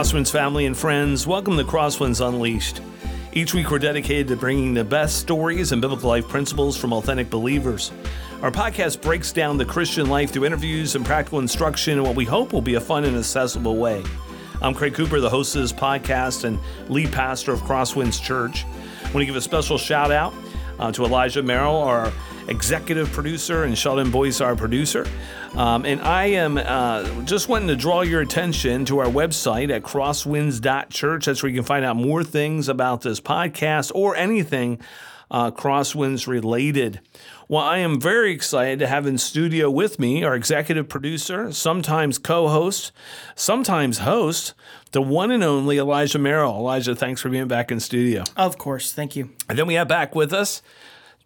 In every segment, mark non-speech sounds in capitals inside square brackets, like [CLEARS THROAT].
Crosswinds family and friends, welcome to Crosswinds Unleashed. Each week, we're dedicated to bringing the best stories and biblical life principles from authentic believers. Our podcast breaks down the Christian life through interviews and practical instruction in what we hope will be a fun and accessible way. I'm Craig Cooper, the host of this podcast and lead pastor of Crosswinds Church. I want to give a special shout out uh, to Elijah Merrill, our executive producer, and Sheldon Boyce, our producer. Um, and I am uh, just wanting to draw your attention to our website at crosswinds.church. That's where you can find out more things about this podcast or anything uh, Crosswinds related. Well, I am very excited to have in studio with me our executive producer, sometimes co host, sometimes host, the one and only Elijah Merrill. Elijah, thanks for being back in studio. Of course. Thank you. And then we have back with us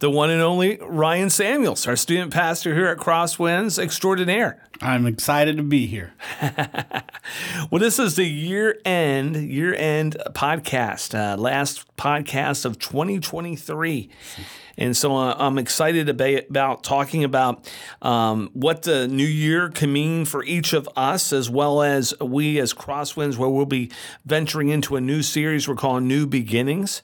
the one and only Ryan Samuels, our student pastor here at Crosswinds Extraordinaire. I'm excited to be here. [LAUGHS] well, this is the year end year end podcast, uh, last podcast of 2023. And so uh, I'm excited about talking about um, what the new year can mean for each of us, as well as we as Crosswinds, where we'll be venturing into a new series we're calling New Beginnings.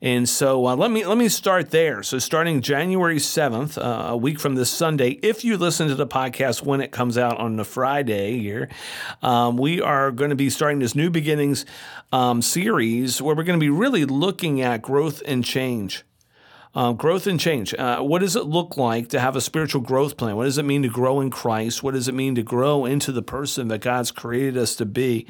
And so uh, let me let me start there. So starting January seventh, uh, a week from this Sunday, if you listen to the podcast when it comes out on the Friday here, um, we are going to be starting this new beginnings um, series where we're going to be really looking at growth and change. Uh, growth and change. Uh, what does it look like to have a spiritual growth plan? What does it mean to grow in Christ? What does it mean to grow into the person that God's created us to be?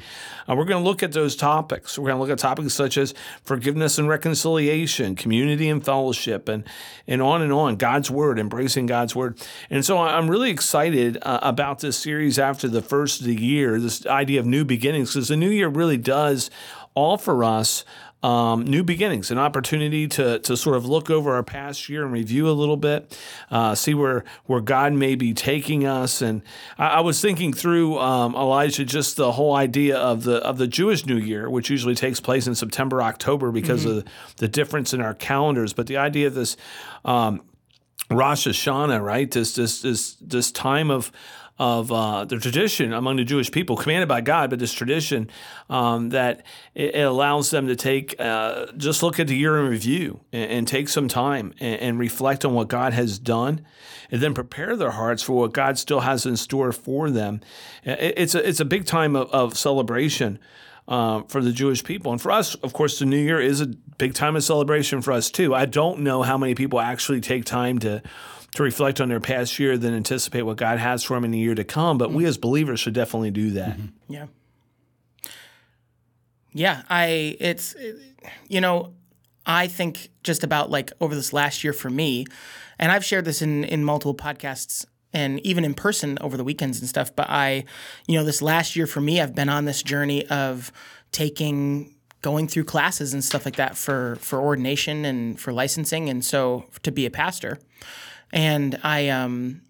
Uh, we're going to look at those topics. We're going to look at topics such as forgiveness and reconciliation, community and fellowship, and and on and on. God's word, embracing God's word. And so I'm really excited uh, about this series after the first of the year. This idea of new beginnings, because the new year really does offer us um, new beginnings, an opportunity to, to sort of look over our past year and review a little bit, uh, see where, where God may be taking us. And I, I was thinking through, um, Elijah, just the whole idea of the, of the Jewish New Year, which usually takes place in September, October because mm-hmm. of the difference in our calendars. But the idea of this um, Rosh Hashanah, right? This, this, this, this time of, of uh, the tradition among the Jewish people, commanded by God, but this tradition um, that it, it, allows them to take, uh, just look at the year in review and, and take some time and, and, reflect on what God has done, and then prepare their hearts for what God still has in store for them. It, it's a it's a big time of, of celebration. Uh, for the Jewish people. And for us, of course, the New Year is a big time of celebration for us too. I don't know how many people actually take time to to reflect on their past year, then anticipate what God has for them in the year to come. But mm-hmm. we as believers should definitely do that. Mm-hmm. Yeah. Yeah, I it's you know, I think just about like over this last year for me, and I've shared this in in multiple podcasts and even in person over the weekends and stuff, but I, you know, this last year for me, I've been on this journey of taking going through classes and stuff like that for for ordination and for licensing and so to be a pastor and I um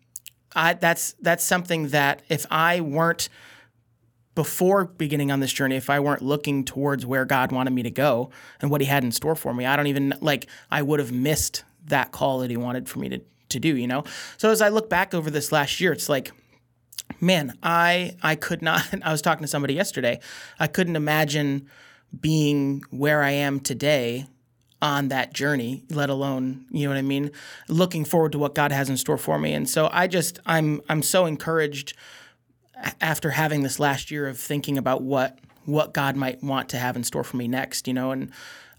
I that's that's something that if I weren't before beginning on this journey, if I weren't looking towards where God wanted me to go and what He had in store for me, I don't even like I would have missed that call that He wanted for me to to do. You know. So as I look back over this last year, it's like, man, I I could not. [LAUGHS] I was talking to somebody yesterday. I couldn't imagine being where I am today on that journey, let alone, you know what I mean, looking forward to what God has in store for me. And so I just I'm I'm so encouraged after having this last year of thinking about what what God might want to have in store for me next, you know. And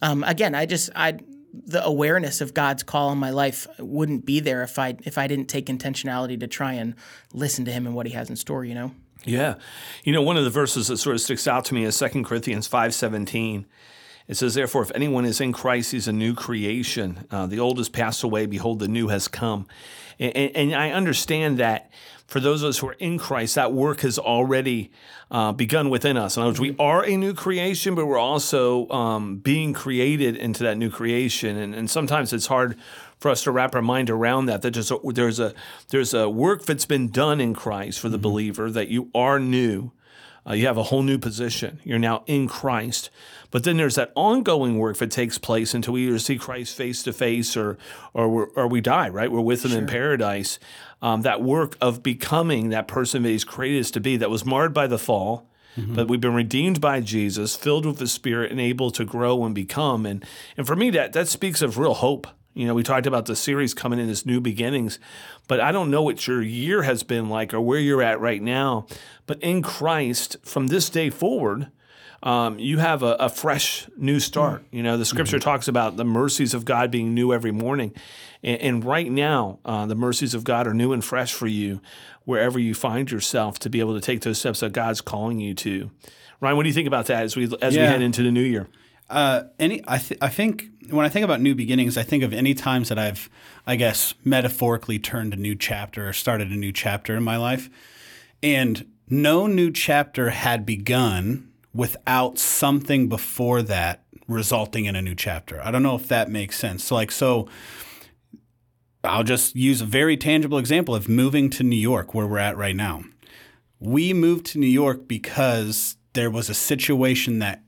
um, again, I just I the awareness of God's call in my life wouldn't be there if I if I didn't take intentionality to try and listen to Him and what He has in store, you know. Yeah, you know, one of the verses that sort of sticks out to me is Second Corinthians five seventeen. It says, Therefore, if anyone is in Christ, he's a new creation. Uh, the old has passed away. Behold, the new has come. And, and, and, I understand that for those of us who are in Christ, that work has already uh, begun within us. In other words, we are a new creation, but we're also um, being created into that new creation. And, and sometimes it's hard for us to wrap our mind around that. That there's a, there's a there's a work that's been done in Christ for the mm-hmm. believer that you are new. Uh, you have a whole new position. You're now in Christ. But then there's that ongoing work that takes place until we either see Christ face to face or or or we die. Right, we're with Him sure. in paradise. Um, that work of becoming that person that He's created us to be, that was marred by the fall, but we've been redeemed by Jesus, filled with the Spirit, and able to grow and become. And and for me, that that speaks of real hope. You know, we talked about the series coming in as new beginnings, but I don't know what your year has been like or where you're at right now. But in Christ, from this day forward, um, you have a, a, fresh new start. You know, the scripture mm-hmm. talks about the mercies of God being new every morning. And, and right now, uh, the mercies of God are new and fresh for you wherever you find yourself to be able to take those steps that God's calling you to. Ryan, what do you think about that as we as yeah. we head into the new year? Uh, any, I, th- I think when I think about new beginnings, I think of any times that I've, I guess, metaphorically turned a new chapter or started a new chapter in my life. And no new chapter had begun without something before that resulting in a new chapter. I don't know if that makes sense. So, like, so I'll just use a very tangible example of moving to New York, where we're at right now. We moved to New York because there was a situation that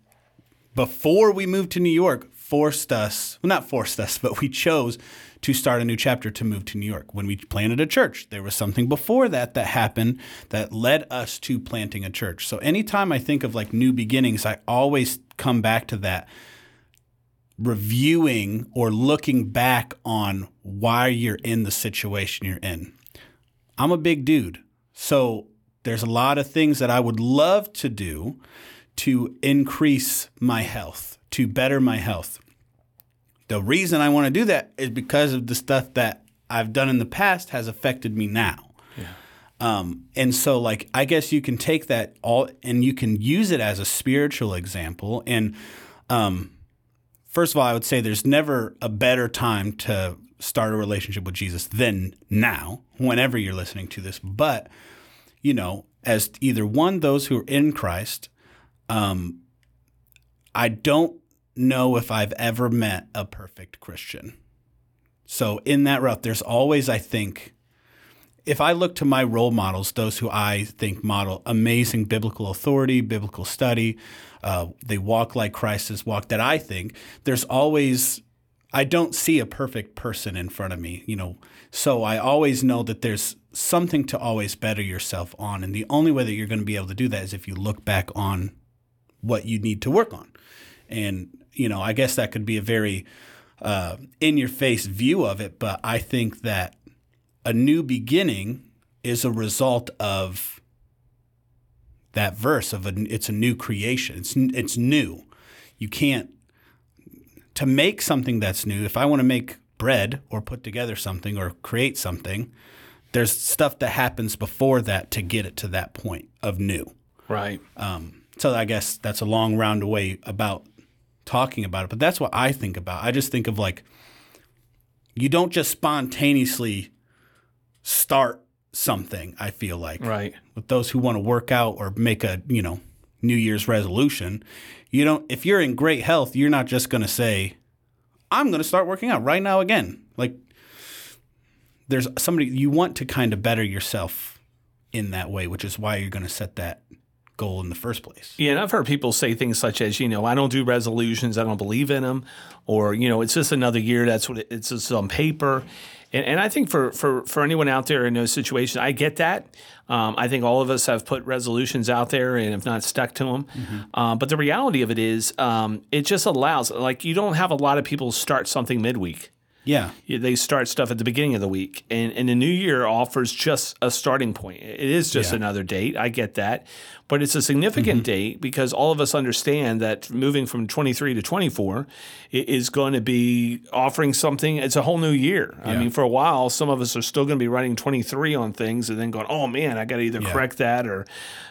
before we moved to New York, forced us, well, not forced us, [LAUGHS] but we chose to start a new chapter to move to New York. When we planted a church, there was something before that that happened that led us to planting a church. So anytime I think of like new beginnings, I always come back to that reviewing or looking back on why you're in the situation you're in. I'm a big dude. So there's a lot of things that I would love to do to increase my health, to better my health. The reason I want to do that is because of the stuff that I've done in the past has affected me now. Yeah. Um, and so, like, I guess you can take that all and you can use it as a spiritual example. And um, first of all, I would say there's never a better time to start a relationship with Jesus than now, whenever you're listening to this. But, you know, as either one, those who are in Christ, um, I don't know if I've ever met a perfect Christian. So in that route, there's always, I think, if I look to my role models, those who I think model amazing biblical authority, biblical study, uh, they walk like Christ has walked, that I think there's always, I don't see a perfect person in front of me, you know. So I always know that there's something to always better yourself on. And the only way that you're going to be able to do that is if you look back on what you need to work on. And, you know, I guess that could be a very uh, in your face view of it, but I think that a new beginning is a result of that verse of a, it's a new creation. It's it's new. You can't to make something that's new. If I want to make bread or put together something or create something, there's stuff that happens before that to get it to that point of new. Right. Um, so I guess that's a long round way about talking about it, but that's what I think about. I just think of like you don't just spontaneously start something, I feel like. Right. With those who want to work out or make a, you know, New Year's resolution, you don't if you're in great health, you're not just going to say I'm going to start working out right now again. Like there's somebody you want to kind of better yourself in that way, which is why you're going to set that goal in the first place. Yeah, and I've heard people say things such as, you know, I don't do resolutions, I don't believe in them, or you know, it's just another year. That's what it, it's just on paper. And, and I think for, for for anyone out there in those situations, I get that. Um, I think all of us have put resolutions out there and have not stuck to them. Mm-hmm. Um, but the reality of it is, um, it just allows, like, you don't have a lot of people start something midweek. Yeah. They start stuff at the beginning of the week. And, and the new year offers just a starting point. It is just yeah. another date. I get that. But it's a significant mm-hmm. date because all of us understand that moving from 23 to 24 is going to be offering something. It's a whole new year. Yeah. I mean, for a while, some of us are still going to be running 23 on things and then going, oh man, I got to either yeah. correct that or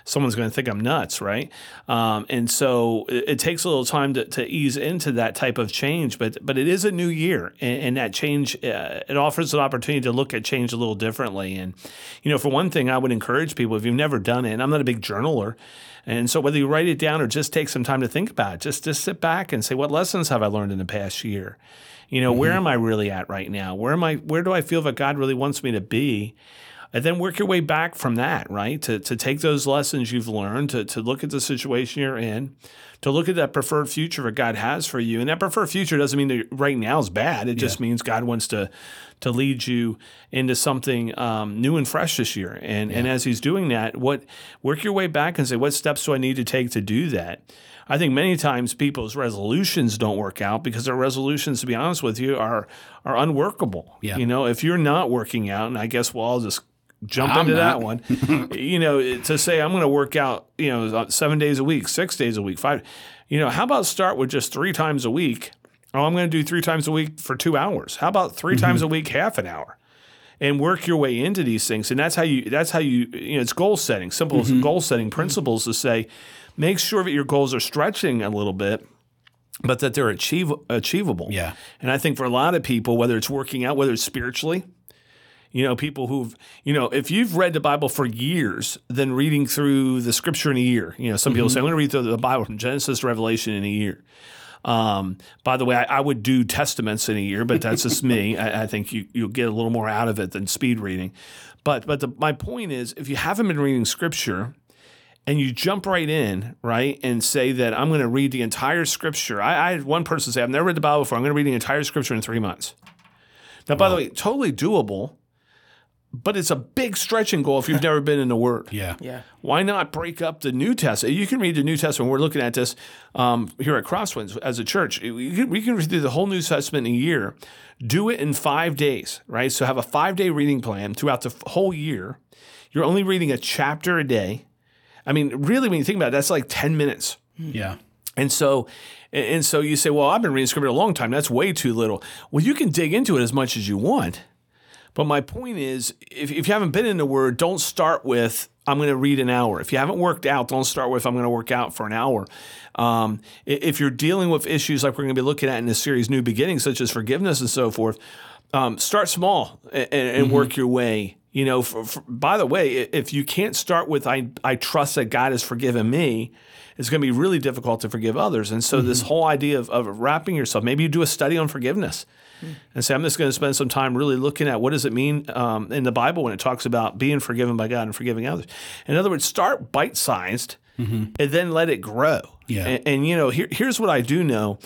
someone's going to think I'm nuts, right? Um, and so it, it, takes a little time to, to, ease into that type of change. But, but it is a new year. And, and that change, uh, it offers an opportunity to look at change a little differently. And, you know, for one thing, I would encourage people, if you've never done it, and I'm not a big journaler, and so whether you write it down or just take some time to think about it, just just sit back and say, what lessons have I learned in the past year? You know, mm-hmm. where am I really at right now? Where am I where do I feel that God really wants me to be? And then work your way back from that, right? To to take those lessons you've learned, to to look at the situation you're in, to look at that preferred future that God has for you. And that preferred future doesn't mean that right now is bad. It just means God wants to to lead you into something um, new and fresh this year. And and as He's doing that, what work your way back and say, what steps do I need to take to do that? I think many times people's resolutions don't work out because their resolutions, to be honest with you, are are unworkable. Yeah. You know, if you're not working out, and I guess well, I'll just jump I'm into that one. [LAUGHS] you know, to say I'm going to work out, you know, uh, seven days a week, six days a week, five. You know, how about start with just three times a week? Oh, I'm going to do three times a week for two hours. How about 3 mm-hmm. times a week, half an hour? and work your way into these things. And that's how you that's how you you know it's goal setting, simple mm-hmm. goal setting principles to say make sure that your goals are stretching a little bit. But that they're achieve, achievable. Yeah. And I think for a lot of people, whether it's working out, whether it's spiritually, you know, people who've, you know, if you've read the Bible for years, then reading through the scripture in a year, you know, some people say, I'm going to read through the Bible from Genesis to Revelation in a year. Um, by the way, I, I would do testaments in a year, but that's just me. I, I think you, you'll get a little more out of it than speed reading. But, but the, my point is, if you haven't been reading scripture, and you jump right in, right, and say that I'm going to read the entire scripture. I, I had one person say, I've never read the Bible before. I'm going to read the entire scripture in three months. Now, by the way, totally doable, but it's a big stretching goal if you've [LAUGHS] never been in the Word. Yeah. Yeah. Why not break up the New Testament? You can read the New Testament. We're looking at this um, here at Crosswinds as a church. We can, we can read through the whole New Testament in a year. Do it in five days, right? So have a five day reading plan throughout the f- whole year. You're only reading a chapter a day. I mean, really, when you think about it, that's like 10 minutes. Yeah. And so, and and so you say, well, I've been reading scripture a long time. That's way too little. Well, you can dig into it as much as you want. But my point is, if, if you haven't been in the Word, don't start with I'm going to read an hour. If you haven't worked out, don't start with I'm going to work out for an hour. Um, if you're dealing with issues like we're going to be looking at in this series, New Beginnings, such as forgiveness and so forth, um, start small and, and work your way. You know, for, for, by the way, if you can't start with I, I trust that God has forgiven me, it's going to be really difficult to forgive others. And so, this mm-hmm. whole idea of, of wrapping yourself, maybe you do a study on forgiveness mm. and say, I'm just going to spend some time really looking at what does it mean um, in the Bible when it talks about being forgiven by God and forgiving others. In other words, start bite sized mm-hmm. and then let it grow. Yeah. And, and, you know, here, here's what I do know.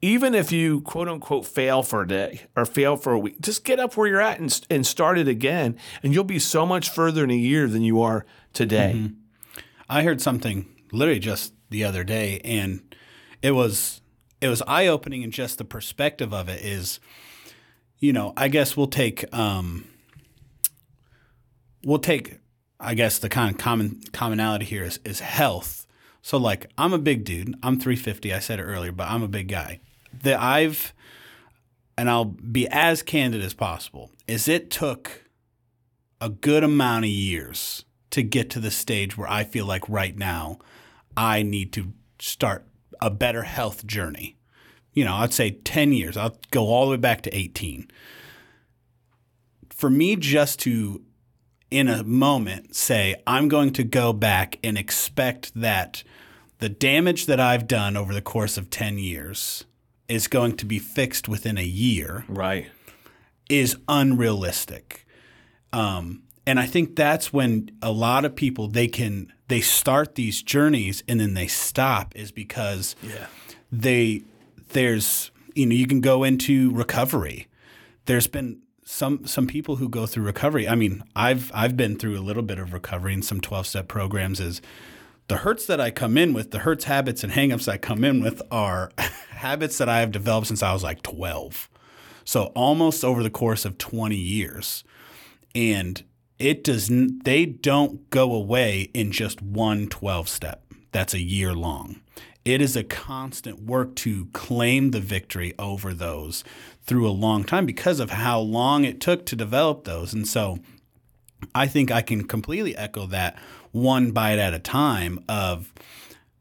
Even if you quote unquote fail for a day or fail for a week, just get up where you're at and, and start it again. And you'll be so much further in a year than you are today. Mm-hmm. I heard something literally just the other day, and it was it was eye opening. And just the perspective of it is, you know, I guess we'll take um, we'll take I guess the kind of common commonality here is is health. So like I'm a big dude. I'm 350. I said it earlier, but I'm a big guy. That I've and I'll be as candid as possible. Is it took a good amount of years to get to the stage where I feel like right now I need to start a better health journey. You know, I'd say 10 years. I'll go all the way back to 18. For me, just to, in a moment, say, I'm going to go back and expect that the damage that I've done over the course of 10 years is going to be fixed within a year Right. is unrealistic. Um, and I think that's when a lot of people they can they start these journeys and then they stop is because Yeah. they there's you know you can go into recovery. There's been some some people who go through recovery. I mean, I've I've been through a little bit of recovery in some 12-step programs is the hurts that I come in with, the hurts habits and hangups I come in with are [LAUGHS] habits that I have developed since I was like 12. So almost over the course of 20 years. And it does n- they don't go away in just one 12 step. That's a year long. It is a constant work to claim the victory over those through a long time because of how long it took to develop those. And so I think I can completely echo that one bite at a time of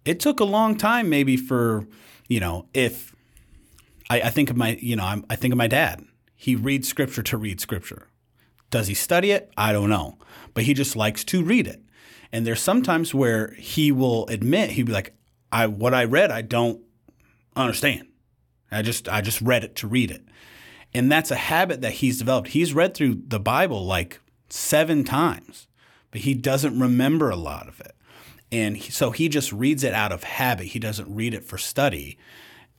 it took a long time maybe for, you know, if I, I think of my, you know, I'm, I think of my dad. He reads scripture to read scripture. Does he study it? I don't know. But he just likes to read it. And there's sometimes where he will admit, he'd be like, I what I read, I don't understand. I just I just read it to read it. And that's a habit that he's developed. He's read through the Bible like seven times, but he doesn't remember a lot of it. and he, so he just reads it out of habit. He doesn't read it for study.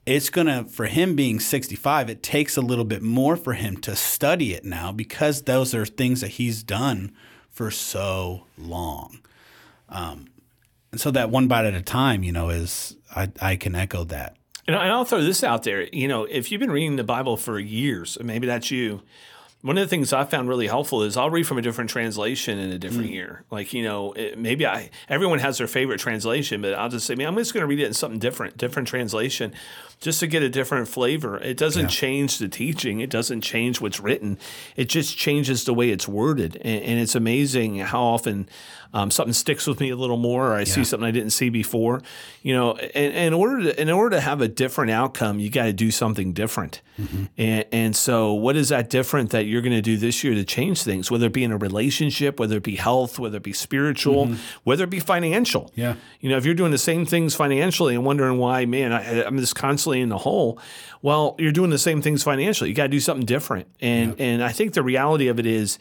It's gonna for him being 65. It takes a little bit more for him to study it now because those are things that he's done for so long. Um, and so that one bite at a time, you know, is I, I can echo that. And I'll throw this out there. You know, if you've been reading the Bible for years, maybe that's you. One of the things I found really helpful is I'll read from a different translation in a different year. Like you know, it, maybe I everyone has their favorite translation, but I'll just say, man, I'm just going to read it in something different, different translation, just to get a different flavor. It doesn't change the teaching. It doesn't change what's written. It just changes the way it's worded, and, and it's amazing how often um, something sticks with me a little more, or I see something I didn't see before. You know, and, and in order to in order to have a different outcome, you got to do something different. And, and so, what is that different that you're going to do this year to change things? Whether it be in a relationship, whether it be health, whether it be spiritual, whether it be financial. Yeah. You know, if you're doing the same things financially and wondering why, man, I, I'm just constantly in the hole. Well, you're doing the same things financially. You got to do something different. And and I think the reality of it is,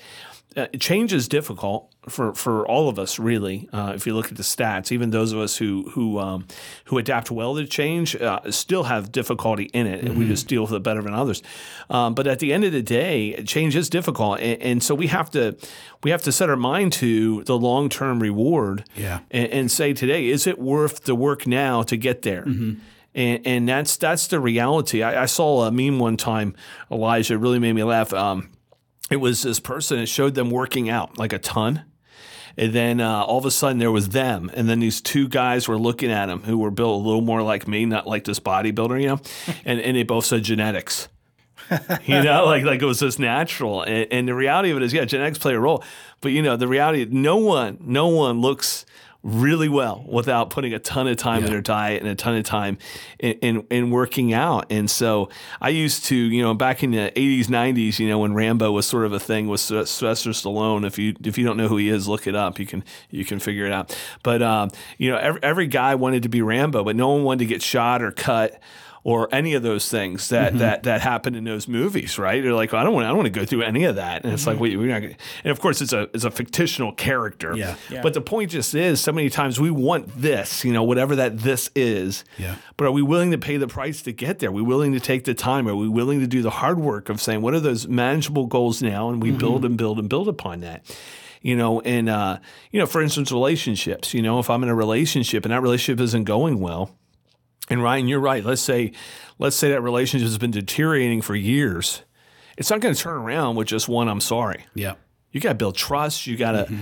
uh, change is difficult for, for all of us, really. Uh, if you look at the stats, even those of us who who um, who adapt well to change uh, still have difficulty in it, and we just deal with it better than others. Um, but at the end of the day, change is difficult, and, and so we have to we have to set our mind to the long term reward, Yeah. and, and say today, is it worth the work now to get there? And, and that's that's the reality. I, I saw a meme one time, Elijah, it really made me laugh. Um, it was this person. It showed them working out like a ton, and then uh, all of a sudden there was them, and then these two guys were looking at him who were built a little more like me, not like this bodybuilder, you know, [LAUGHS] and and they both said genetics. you know, like like it was just natural, and, and the reality of it is, yeah, genetics play a role, but you know, the reality, no one, no one looks really well without putting a ton of time in their diet and a ton of time in, in, in working out. And so I used to, you know, back in the 80s, 90s, you know, when Rambo was sort of a thing with Sy- Sylvester Stallone. If you if you don't know who he is, look it up. You can you can figure it out. But um, you know, every, every guy wanted to be Rambo, but no one wanted to get shot or cut or any of those things that Mm-hmm. that that happen in those movies, right? They're like, I don't want, I don't want to go through any of that, and it's like, wait, we're not. Gonna, and of course, it's a it's a fictional character, Mm-hmm. Yeah. Yeah. But the point just is, so many times we want this, you know, whatever that this is. Yeah. But are we willing to pay the price to get there? Are we willing to take the time? Are we willing to do the hard work of saying, what are those manageable goals now, and we build and build and build upon that you know, and uh, you know, for instance, relationships. You know, if I'm in a relationship and that relationship isn't going well, and Ryan, you're right. Let's say, let's say that relationship has been deteriorating for years. It's not going to turn around with just one. I'm sorry. Yeah. You got to build trust. You got to,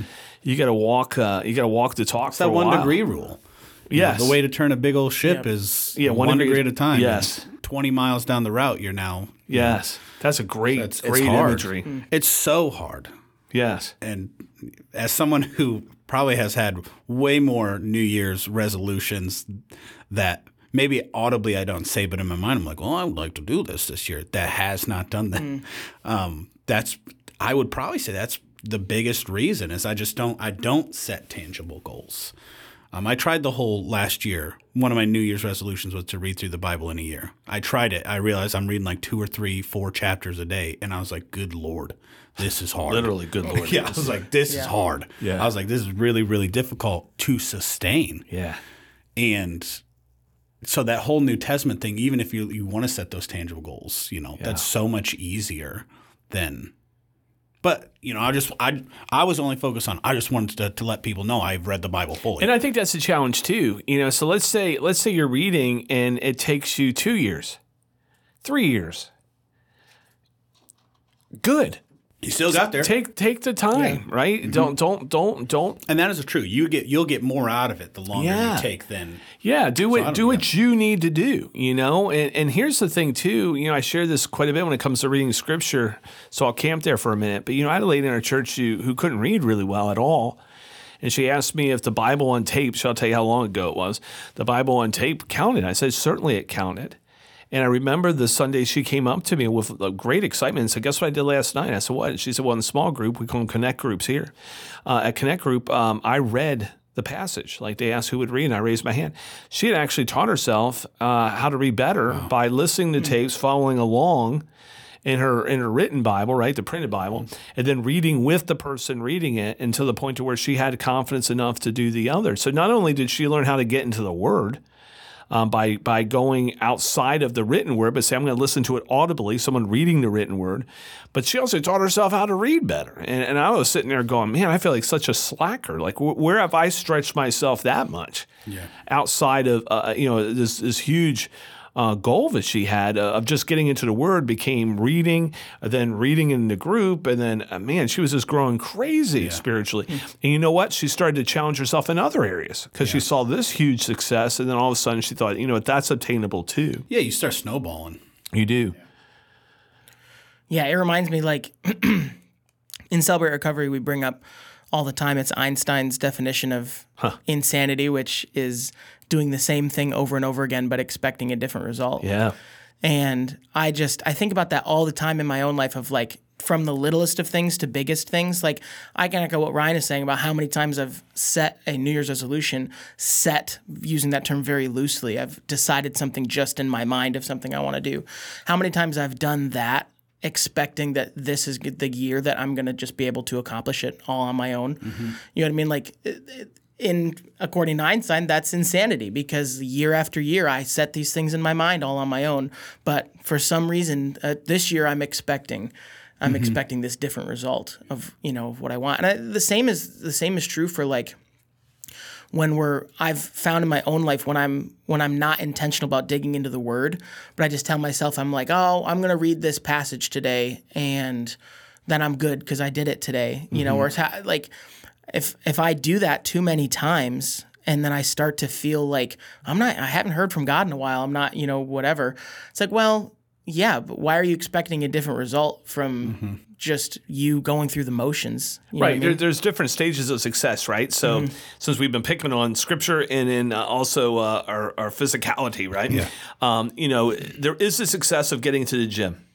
you got to walk. Uh, you got to walk the talk. It's that a one while. degree rule. You know, the way to turn a big old ship Yep. is Yeah, one, one degree, degree- at a time. yes. And 20 miles down the route, you're now. Yes, that's a great, It's, it's great hard. imagery. It's so hard. Yes. And as someone who probably has had way more New Year's resolutions that maybe audibly I don't say, but in my mind I'm like, well, I would like to do this this year. That has not done that. [LAUGHS] Um, that's I would probably say that's the biggest reason is I just don't I don't set tangible goals. Um, I tried the whole last year. One of my New Year's resolutions was to read through the Bible in a year. I tried it. I realized I'm reading like two or three, four chapters a day, and I was like, "Good Lord, this is hard." Literally, good [LAUGHS] lord. Yeah, I was like, this is hard. Yeah. I was like, this is really, really difficult to sustain. Yeah. And so that whole New Testament thing, even if you, you want to set those tangible goals, you know, that's so much easier than but you know, I just I I was only focused on I just wanted to, to let people know I've read the Bible fully. And I think that's a challenge too. You know, so let's say let's say you're reading and it takes you two years, three years. Good. You still got there. Take take the time, right? Mm-hmm. Don't don't don't don't. and that is true. You get you'll get more out of it the longer Yeah. you take Then Yeah, do what don't- do what you need to do. You know, and and here's the thing too. You know, I share this quite a bit when it comes to reading scripture. So I'll camp there for a minute. But you know, I had a lady in our church who who couldn't read really well at all. And she asked me if the Bible on tape, shall I tell you how long ago it was, the Bible on tape counted. I said, certainly it counted. And I remember the Sunday she came up to me with great excitement and said, Guess what I did last night? I said, What? She said, Well, in the small group, we call them connect groups here. Uh, at connect group, um, I read the passage. Like they asked who would read, and I raised my hand. She had actually taught herself uh, how to read better by listening to tapes, following along. in her in her written Bible, right, the printed Bible, and then reading with the person reading it until the point to where she had confidence enough to do the other. So not only did she learn how to get into the Word, um, by by going outside of the written word, but say I'm going to listen to it audibly, someone reading the written word. But she also taught herself how to read better. And, and I was sitting there going, man, I feel like such a slacker. Like wh- where have I stretched myself that much Yeah. outside of uh, you know this this huge. Uh, goal that she had uh, of just getting into the word became reading, uh, then reading in the group, and then uh, man, she was just growing crazy spiritually. And you know what? She started to challenge herself in other areas because she saw this huge success, and then all of a sudden she thought, you know what, that's obtainable too. Yeah, you start snowballing. You do. Yeah, it reminds me like [CLEARS THROAT] in Celebrate Recovery, we bring up all the time. It's Einstein's definition of insanity, which is doing the same thing over and over again, but expecting a different result. Yeah. And I just I think about that all the time in my own life of like from the littlest of things to biggest things. Like I can echo what Ryan is saying about how many times I've set a New Year's resolution, set using that term very loosely. I've decided something just in my mind of something I want to do. How many times I've done that expecting that this is the year that I'm going to just be able to accomplish it all on my own. You know what I mean? Like in according to Einstein, that's insanity because year after year I set these things in my mind all on my own. But for some reason, uh, this year I'm expecting, I'm expecting this different result of you know what I want. And I, the same is the same is true for like when we're I've found in my own life when I'm when I'm not intentional about digging into the word, but I just tell myself I'm like, oh, I'm gonna read this passage today and then I'm good because I did it today. You know, mm-hmm. or ha- like if if I do that too many times and then I start to feel like I'm not I haven't heard from God in a while, I'm not, you know, whatever. It's like, well, yeah, but why are you expecting a different result from mm-hmm. Just you going through the motions? You know I Right. mean? There, there's different stages of success, right? So, since we've been picking on scripture and then uh, also uh, our, our physicality, right? Yeah. Um, you know, there is the success of getting to the gym.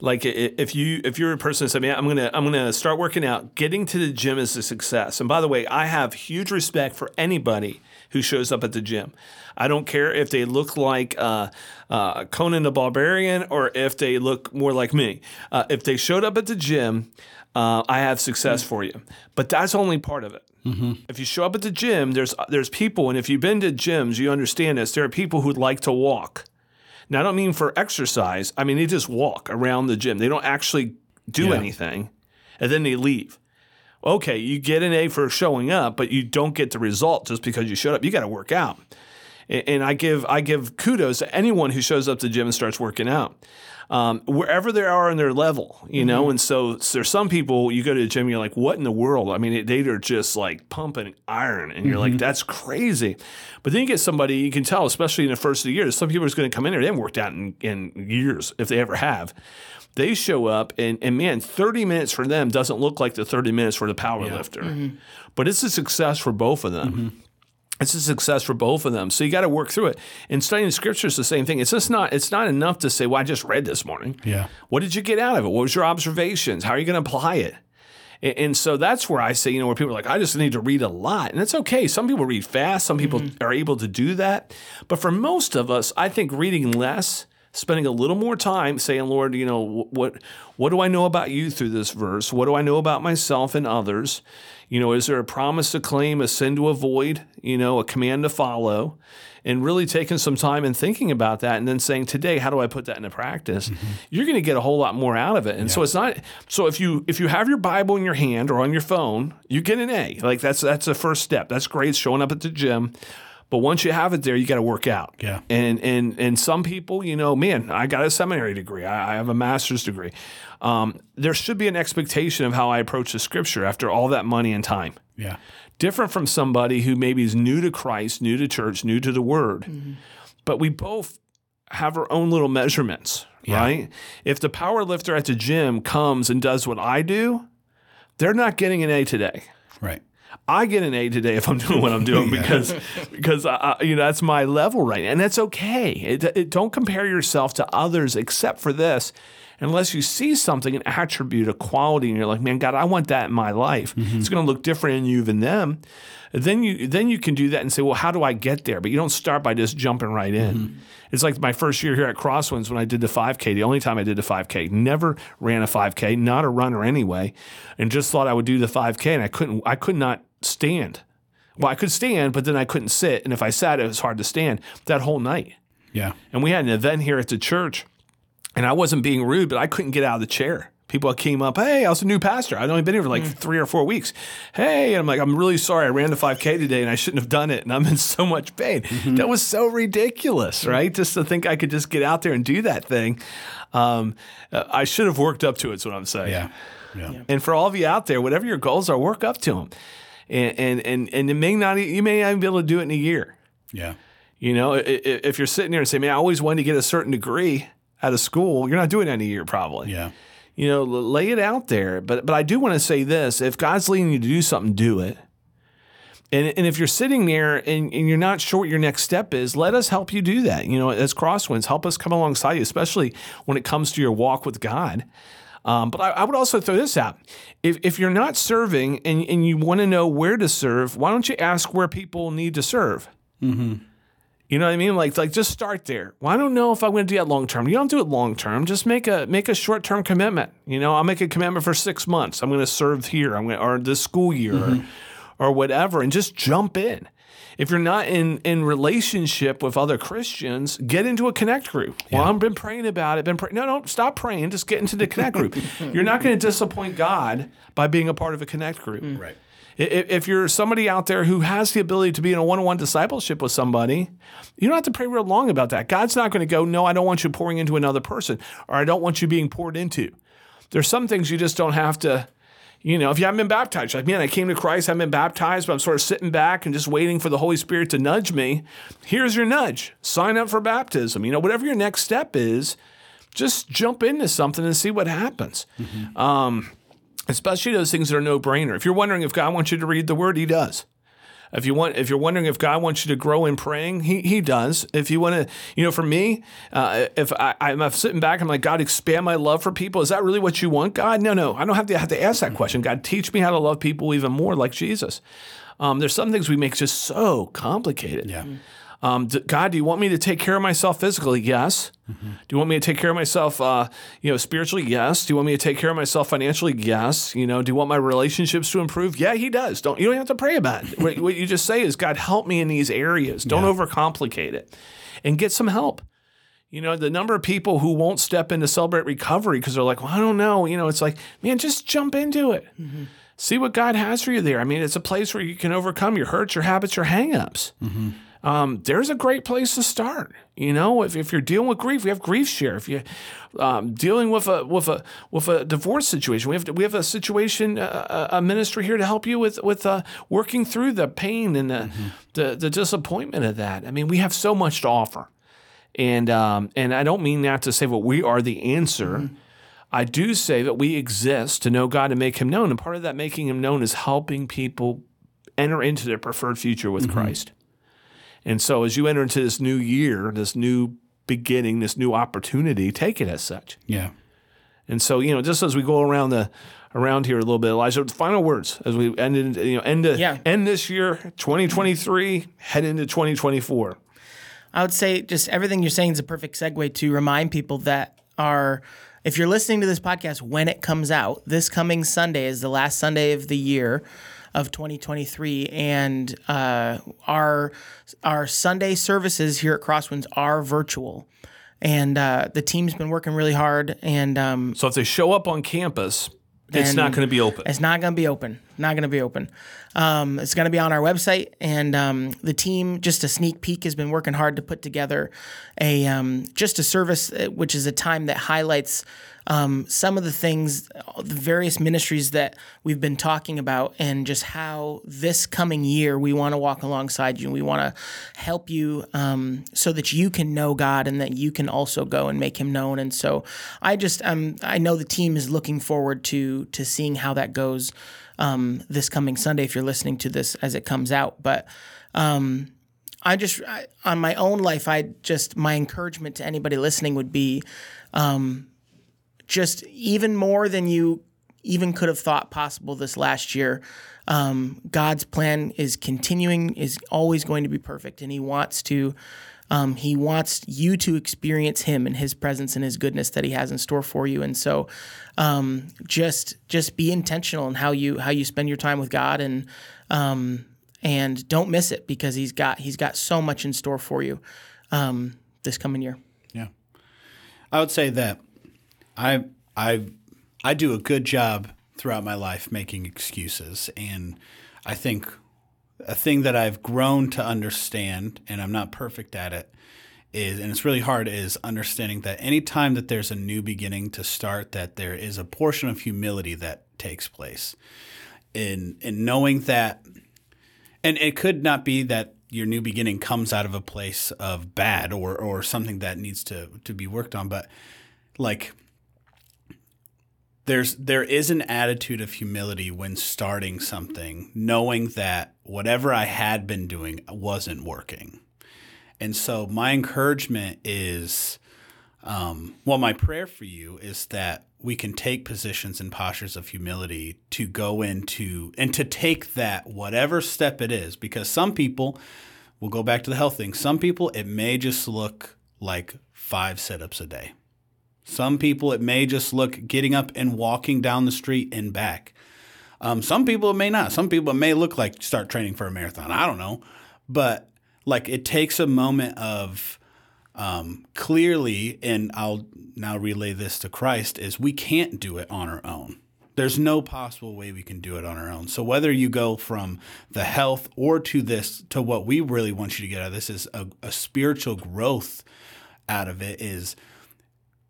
Like if you if you're a person that said, "Man, I'm gonna I'm gonna start working out," getting to the gym is a success. And by the way, I have huge respect for anybody who shows up at the gym. I don't care if they look like uh, uh, Conan the Barbarian or if they look more like me. Uh, if they showed up at the gym, uh, I have success for you. But that's only part of it. If you show up at the gym, there's there's people, and if you've been to gyms, you understand this. There are people who like to walk. Now, I don't mean for exercise. I mean they just walk around the gym. They don't actually do Yeah. anything, and then they leave. Okay, you get an A for showing up, but you don't get the result just because you showed up. You got to work out. And I give I give kudos to anyone who shows up to the gym and starts working out, um, wherever they are in their level, you know. Mm-hmm. And so, so there's some people you go to the gym, you're like, what in the world? I mean, they are just like pumping iron, and you're like, mm-hmm. that's crazy. But then you get somebody you can tell, especially in the first of the year, some people are just going to come in there. They haven't worked out in, in years, if they ever have. They show up, and, and man, 30 minutes for them doesn't look like the 30 minutes for the power lifter. Mm-hmm. But it's a success for both of them. It's a success for both of them. So you got to work through it. And studying scripture is the same thing. It's just not. It's not enough to say, "Well, I just read this morning." Yeah. What did you get out of it? What was your observations? How are you going to apply it? And, and so that's where I say, you know, where people are like, I just need to read a lot, and it's okay. Some people read fast. Some people mm-hmm. are able to do that. But for most of us, I think reading less. Spending a little more time saying, Lord, you know, what what do I know about you through this verse? What do I know about myself and others? You know, is there a promise to claim, a sin to avoid, you know, a command to follow? And really taking some time and thinking about that and then saying, today, how do I put that into practice? Mm-hmm. You're going to get a whole lot more out of it. And so it's not so if you if you have your Bible in your hand or on your phone, you get an A. Like that's that's the first step. That's great showing up at the gym. But once you have it there, you got to work out. Yeah. And and and some people, you know, man, I got a seminary degree. I, I have a master's degree. Um, there should be an expectation of how I approach the scripture after all that money and time. Yeah. Different from somebody who maybe is new to Christ, new to church, new to the Word. But we both have our own little measurements, right? If the power lifter at the gym comes and does what I do, they're not getting an A today. Right. I get an A today if I'm doing what I'm doing [LAUGHS] because because I, you know that's my level right, now. and that's okay. It, it, don't compare yourself to others except for this, unless you see something, an attribute, a quality, and you're like, man, God, I want that in my life. Mm-hmm. It's going to look different in you than them. Then you then you can do that and say, well, how do I get there? But you don't start by just jumping right in. Mm-hmm. It's like my first year here at Crosswinds when I did the 5K. The only time I did the 5K, never ran a 5K, not a runner anyway, and just thought I would do the 5K, and I couldn't. I could not stand. Well, I could stand, but then I couldn't sit, and if I sat, it was hard to stand that whole night. Yeah. And we had an event here at the church, and I wasn't being rude, but I couldn't get out of the chair. People came up, hey, I was a new pastor. I'd only been here for like three or four weeks. Hey, and I'm like, I'm really sorry. I ran the 5K today and I shouldn't have done it. And I'm in so much pain. That was so ridiculous, right? Just to think I could just get out there and do that thing. Um, uh, I should have worked up to it, is what I'm saying. Yeah. Yeah. And for all of you out there, whatever your goals are, work up to them. And, and, and, and it may not, you may not even be able to do it in a year. Yeah. You know, i- i- if you're sitting there and saying, man, I always wanted to get a certain degree out of school, you're not doing it in a year probably. Yeah. You know, lay it out there. But but I do want to say this: if God's leading you to do something, do it. And, and if you're sitting there and, and you're not sure what your next step is, let us help you do that. You know, as Crosswinds, help us come alongside you, especially when it comes to your walk with God. Um, but I, I would also throw this out. If, if you're not serving and, and you want to know where to serve, why don't you ask where people need to serve? You know what I mean? Like, like just start there. Well, I don't know if I'm going to do that long term. You don't do it long term. Just make a make a short term commitment. You know, I'll make a commitment for six months. I'm going to serve here. I'm going or this school year or, or whatever, and just jump in. If you're not in in relationship with other Christians, get into a connect group. Well, I've been praying about it. Been praying. No, no, stop praying. Just get into the connect group. [LAUGHS] You're not going to disappoint God by being a part of a connect group. Right. If, if you're somebody out there who has the ability to be in a one-on-one discipleship with somebody, you don't have to pray real long about that. God's not going to go, no, I don't want you pouring into another person, or I don't want you being poured into. There's some things you just don't have to, you know, if you haven't been baptized, like, man, I came to Christ, I haven't been baptized, but I'm sort of sitting back and just waiting for the Holy Spirit to nudge me. Here's your nudge. Sign up for baptism. You know, whatever your next step is, just jump into something and see what happens. Um, especially those things that are no brainer. If you're wondering if God wants you to read the Word, He does. If you want, if you're wondering if God wants you to grow in praying, He He does. If you want to, you know, for me, uh, if I, I'm sitting back, I'm like, God, expand my love for people. Is that really what you want, God? No, no, I don't have to have to ask that question. God, teach me how to love people even more like Jesus. Um, there's some things we make just so complicated. Yeah. Um, d- God, do you want me to take care of myself physically? Yes. Do you want me to take care of myself, uh, you know, spiritually? Yes. Do you want me to take care of myself financially? Yes. You know, do you want my relationships to improve? Yeah, He does. Don't you don't have to pray about it. what, what you just say is, God, help me in these areas. Don't overcomplicate it, and get some help. You know, the number of people who won't step into celebrate recovery because they're like, well, I don't know. You know, it's like, man, just jump into it. See what God has for you there. I mean, it's a place where you can overcome your hurts, your habits, your hangups. Um, there's a great place to start. You know, if, if you're dealing with grief, we have grief share. If you're um, dealing with a with a with a divorce situation, we have we have a situation uh, a ministry here to help you with with uh, working through the pain and the, the the disappointment of that. I mean, we have so much to offer, and um, and I don't mean that to say that we are the answer. I do say that we exist to know God and make Him known, and part of that making Him known is helping people enter into their preferred future with Christ. And so, as you enter into this new year, this new beginning, this new opportunity, take it as such. Yeah. And so, you know, just as we go around the around here a little bit, Elijah, final words as we end, in, you know, end, Yeah. end this year, 2023, head into 2024. I would say just everything you're saying is a perfect segue to remind people that are, if you're listening to this podcast when it comes out, this coming Sunday is the last Sunday of the year of 2023, and uh, our our Sunday services here at Crosswinds are virtual, and uh, the team's been working really hard, and um, So if they show up on campus, it's not going to be open. it's not going to be open. Not going to be open. Um, it's going to be on our website, and um, the team, just a sneak peek, has been working hard to put together a um, just a service, uh, which is a time that highlights um, some of the things, the various ministries that we've been talking about, and just how this coming year we want to walk alongside you. We want to help you um, so that you can know God and that you can also go and make Him known. And so, I just um, I know the team is looking forward to to seeing how that goes um, this coming Sunday. If you're listening to this as it comes out, but um, I just I, on my own life, I just my encouragement to anybody listening would be um, just even more than you even could have thought possible this last year. Um, God's plan is continuing, is always going to be perfect, and He wants to. Um, he wants you to experience Him and His presence and His goodness that He has in store for you. And so, um, just just be intentional in how you how you spend your time with God, and um, and don't miss it because He's got He's got so much in store for you um, this coming year. Yeah, I would say that I I I do a good job throughout my life making excuses, and I think a thing that I've grown to understand, and I'm not perfect at it, is, and it's really hard, is understanding that anytime that there's a new beginning to start, that there is a portion of humility that takes place. In in knowing that, and it could not be that your new beginning comes out of a place of bad or or something that needs to to be worked on, but like there's there is an attitude of humility when starting something, knowing that whatever I had been doing wasn't working. And so my encouragement is, um, well, my prayer for you is that we can take positions and postures of humility to go into and to take that whatever step it is, because some people, we'll go back to the health thing. Some people, it may just look like five sit-ups a day some people, it may just look getting up and walking down the street and back. Um, some people, may not. Some people, may look like start training for a marathon. I don't know. But like it takes a moment of um, clearly, and I'll now relay this to Christ, is we can't do it on our own. There's no possible way we can do it on our own. So whether you go from the health or to this, to what we really want you to get out of this is a, a spiritual growth out of it is –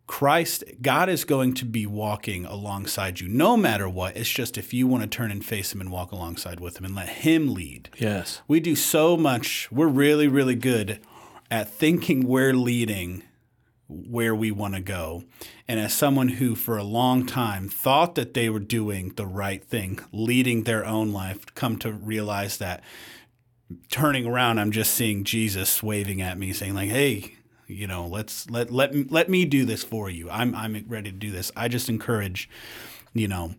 Christ, God is going to be walking alongside you no matter what. It's just if you want to turn and face Him and walk alongside with Him and let Him lead. Yes. We do so much. We're really, really good at thinking we're leading where we want to go. And as someone who, for a long time, thought that they were doing the right thing, leading their own life, come to realize that turning around, I'm just seeing Jesus waving at me, saying, like, hey, you know let's let let let me do this for you. I'm i'm ready to do this. I just encourage you know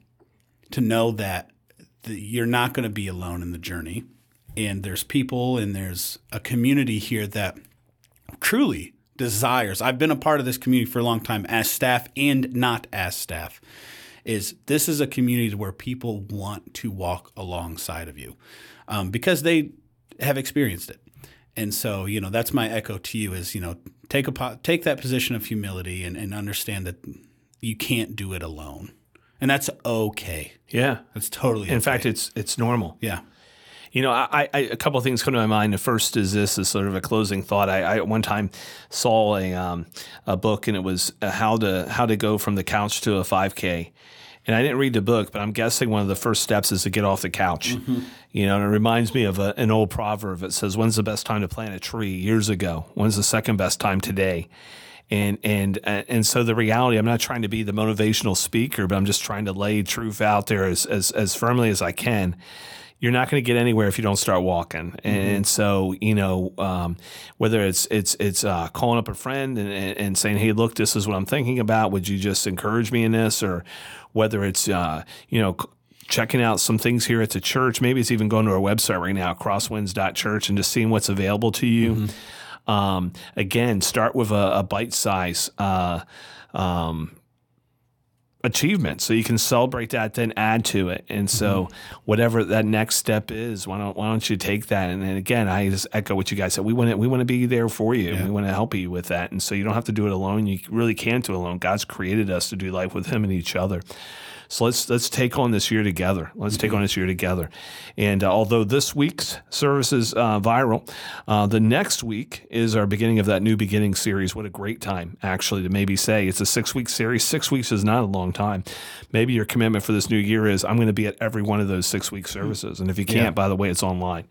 to know that the, you're not going to be alone in the journey. And there's people and there's a community here that truly desires i've been a part of this community for a long time as staff and not as staff is this is a community where people want to walk alongside of you um, because they have experienced it and so, you know, that's my echo to you is, you know, take a take that position of humility and, and understand that you can't do it alone. And that's okay. Yeah. That's totally In okay. fact, it's it's normal. Yeah. You know, I, I, a couple of things come to my mind. The first is this is sort of a closing thought. I, I one time saw a um, a book, and it was uh, how to how to go from the couch to a 5K. And I didn't read the book, but I'm guessing one of the first steps is to get off the couch. Mm-hmm. You know, and it reminds me of a, an old proverb. It says, "When's the best time to plant a tree?" Years ago. When's the second best time today? And and uh, and so the reality, I'm not trying to be the motivational speaker, but I'm just trying to lay truth out there as as, as firmly as I can you're not going to get anywhere if you don't start walking. Mm-hmm. And so, you know, um, whether it's it's it's uh, calling up a friend and, and, saying, "Hey, look, this is what I'm thinking about. Would you just encourage me in this?" Or whether it's uh, you know checking out some things here at the church. Maybe it's even going to our website right now, crosswinds.church, and just seeing what's available to you. Mm-hmm. Um, again, start with a, a bite size. Uh, um, achievement. So you can celebrate that then add to it. And so mm-hmm. whatever that next step is why don't why don't you take that? And then again I just echo what you guys said. We want to we want to be there for you. Yeah. we want to help you with that. And so you don't have to do it alone. You really can't do it alone. God's created us to do life with him and each other so let's let's take on this year together. Let's take on this year together. And uh, although this week's service is uh, viral, uh, the next week is our beginning of that new beginning series. What a great time, actually, to maybe say it's a six week series. Six weeks is not a long time. Maybe your commitment for this new year is I'm going to be at every one of those six week services. And if you can't, yeah. by the way, it's online.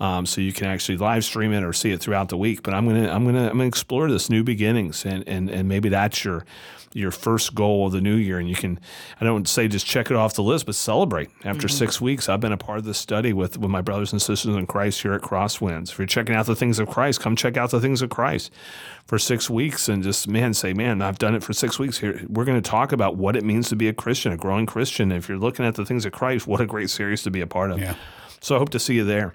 Um, so you can actually live stream it or see it throughout the week. But I'm gonna I'm gonna I'm gonna explore this new beginnings and and and maybe that's your your first goal of the new year and you can I don't say just check it off the list, but celebrate. After Mm-hmm. six weeks, I've been a part of this study with, with my brothers and sisters in Christ here at Crosswinds. If you're checking out the things of Christ, come check out the things of Christ for six weeks and just, man, say, man, I've done it for six weeks here. We're going to talk about what it means to be a Christian, a growing Christian. If you're looking at the things of Christ, what a great series to be a part of. Yeah. So I hope to see you there.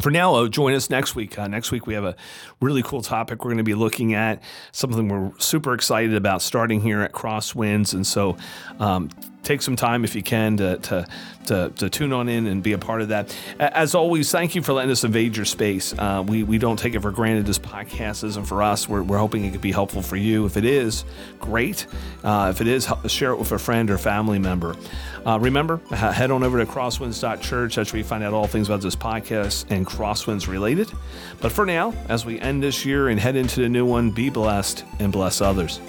For now, uh, join us next week. Uh, next week, we have a really cool topic we're going to be looking at, something we're super excited about starting here at Crosswinds. And so, um, take some time if you can to, to, to, to tune on in and be a part of that. As always, thank you for letting us invade your space. Uh, we, we don't take it for granted. This podcast isn't for us. We're, we're hoping it could be helpful for you. If it is, great. Uh, if it is, share it with a friend or family member. Uh, remember, head on over to crosswinds.church. That's where you find out all things about this podcast and Crosswinds related. But for now, as we end this year and head into the new one, be blessed and bless others.